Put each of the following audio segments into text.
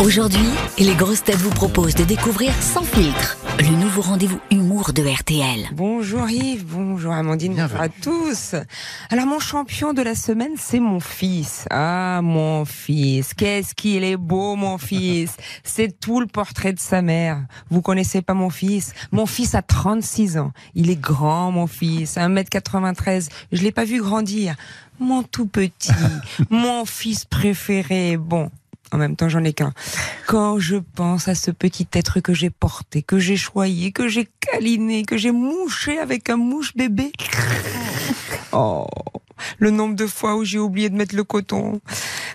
Aujourd'hui, les grosses têtes vous proposent de découvrir Sans filtre, le nouveau rendez-vous humour de RTL. Bonjour Yves, bonjour Amandine, bonjour à tous. Alors mon champion de la semaine, c'est mon fils. Ah mon fils, qu'est-ce qu'il est beau mon fils. C'est tout le portrait de sa mère. Vous connaissez pas mon fils? Mon fils a 36 ans. Il est grand mon fils, 1m93. Je l'ai pas vu grandir. Mon tout petit, mon fils préféré. Bon, en même temps, j'en ai qu'un. Quand je pense à ce petit être que j'ai porté, que j'ai choyé, que j'ai câliné, que j'ai mouché avec un mouche bébé. Oh, le nombre de fois où j'ai oublié de mettre le coton.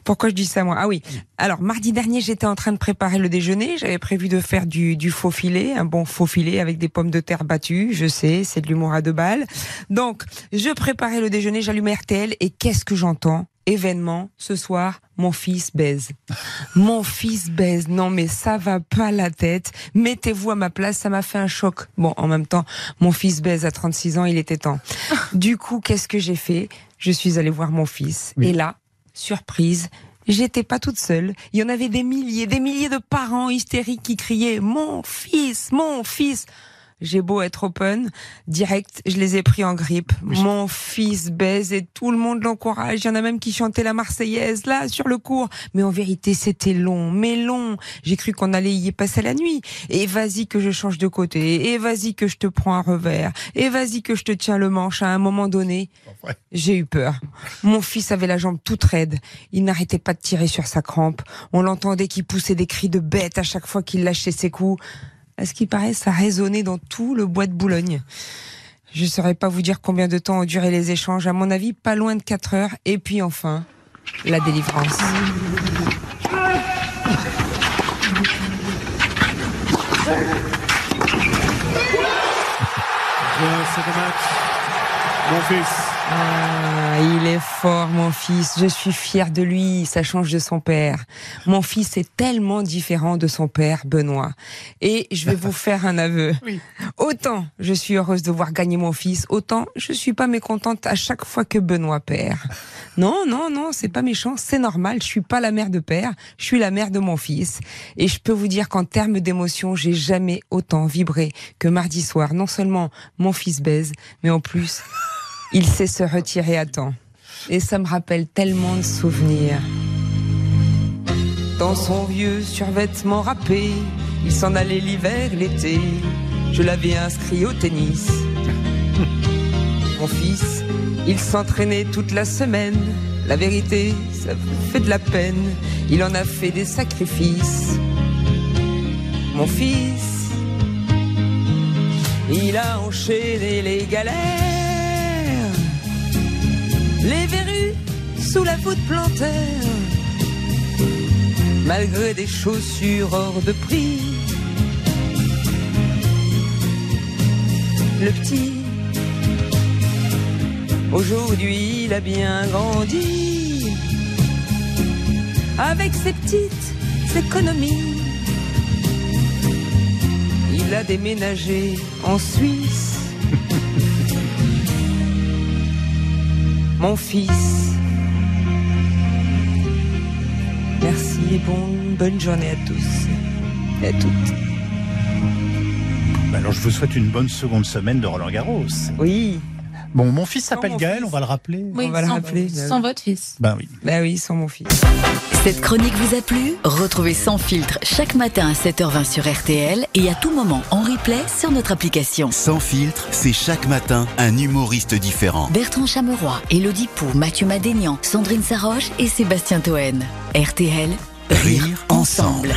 Pourquoi je dis ça moi? Ah oui. Alors mardi dernier, j'étais en train de préparer le déjeuner. J'avais prévu de faire du, du faux filet, un bon faux filet avec des pommes de terre battues. Je sais, c'est de l'humour à deux balles. Donc, je préparais le déjeuner, j'allumais RTL et qu'est-ce que j'entends? Événement ce soir, mon fils baise. Mon fils baise. Non, mais ça va pas la tête. Mettez-vous à ma place, ça m'a fait un choc. Bon, en même temps, mon fils baise à 36 ans, il était temps. Du coup, qu'est-ce que j'ai fait? Je suis allée voir mon fils. Et là, surprise, J'étais pas toute seule. Il y en avait des milliers, des milliers de parents hystériques qui criaient Mon fils, mon fils. J'ai beau être open, direct, je les ai pris en grippe. Mon fils baise et tout le monde l'encourage. Il y en a même qui chantaient la Marseillaise là sur le cours. Mais en vérité, c'était long, mais long. J'ai cru qu'on allait y passer la nuit. Et vas-y que je change de côté. Et vas-y que je te prends un revers. Et vas-y que je te tiens le manche à un moment donné. J'ai eu peur. Mon fils avait la jambe toute raide. Il n'arrêtait pas de tirer sur sa crampe. On l'entendait qui poussait des cris de bête à chaque fois qu'il lâchait ses coups. À ce qui paraît, ça résonnait dans tout le bois de Boulogne. Je ne saurais pas vous dire combien de temps ont duré les échanges. À mon avis, pas loin de 4 heures. Et puis enfin, la délivrance. Mon fils. Ah, il est fort, mon fils. Je suis fière de lui. Ça change de son père. Mon fils est tellement différent de son père, Benoît. Et je vais vous faire un aveu. Autant je suis heureuse de voir gagner mon fils, autant je suis pas mécontente à chaque fois que Benoît perd. Non, non, non, c'est pas méchant. C'est normal. Je suis pas la mère de père. Je suis la mère de mon fils. Et je peux vous dire qu'en termes d'émotion, j'ai jamais autant vibré que mardi soir. Non seulement mon fils baise, mais en plus, il sait se retirer à temps. Et ça me rappelle tellement de souvenirs. Dans son vieux survêtement râpé, il s'en allait l'hiver, l'été. Je l'avais inscrit au tennis. Mon fils, il s'entraînait toute la semaine. La vérité, ça fait de la peine. Il en a fait des sacrifices. Mon fils, il a enchaîné les galères. Les verrues sous la voûte plantaire. Malgré des chaussures hors de prix. Le petit, aujourd'hui il a bien grandi. Avec ses petites économies. Il a déménagé en Suisse. Mon fils. Merci et bon, bonne journée à tous et à toutes. Bah alors je vous souhaite une bonne seconde semaine de Roland Garros. Oui, Bon, mon fils s'appelle Gaël, fils. on va le rappeler. Oui, On va le sans, rappeler, bah sans votre fils. Ben oui. bah oui, sans mon fils. Cette chronique vous a plu? Retrouvez Sans filtre chaque matin à 7h20 sur RTL et à tout moment en replay sur notre application. Sans filtre, c'est chaque matin un humoriste différent. Bertrand Chameroy, Elodie Pou, Mathieu Madénian, Sandrine Saroche et Sébastien Toen. RTL, Rire ensemble.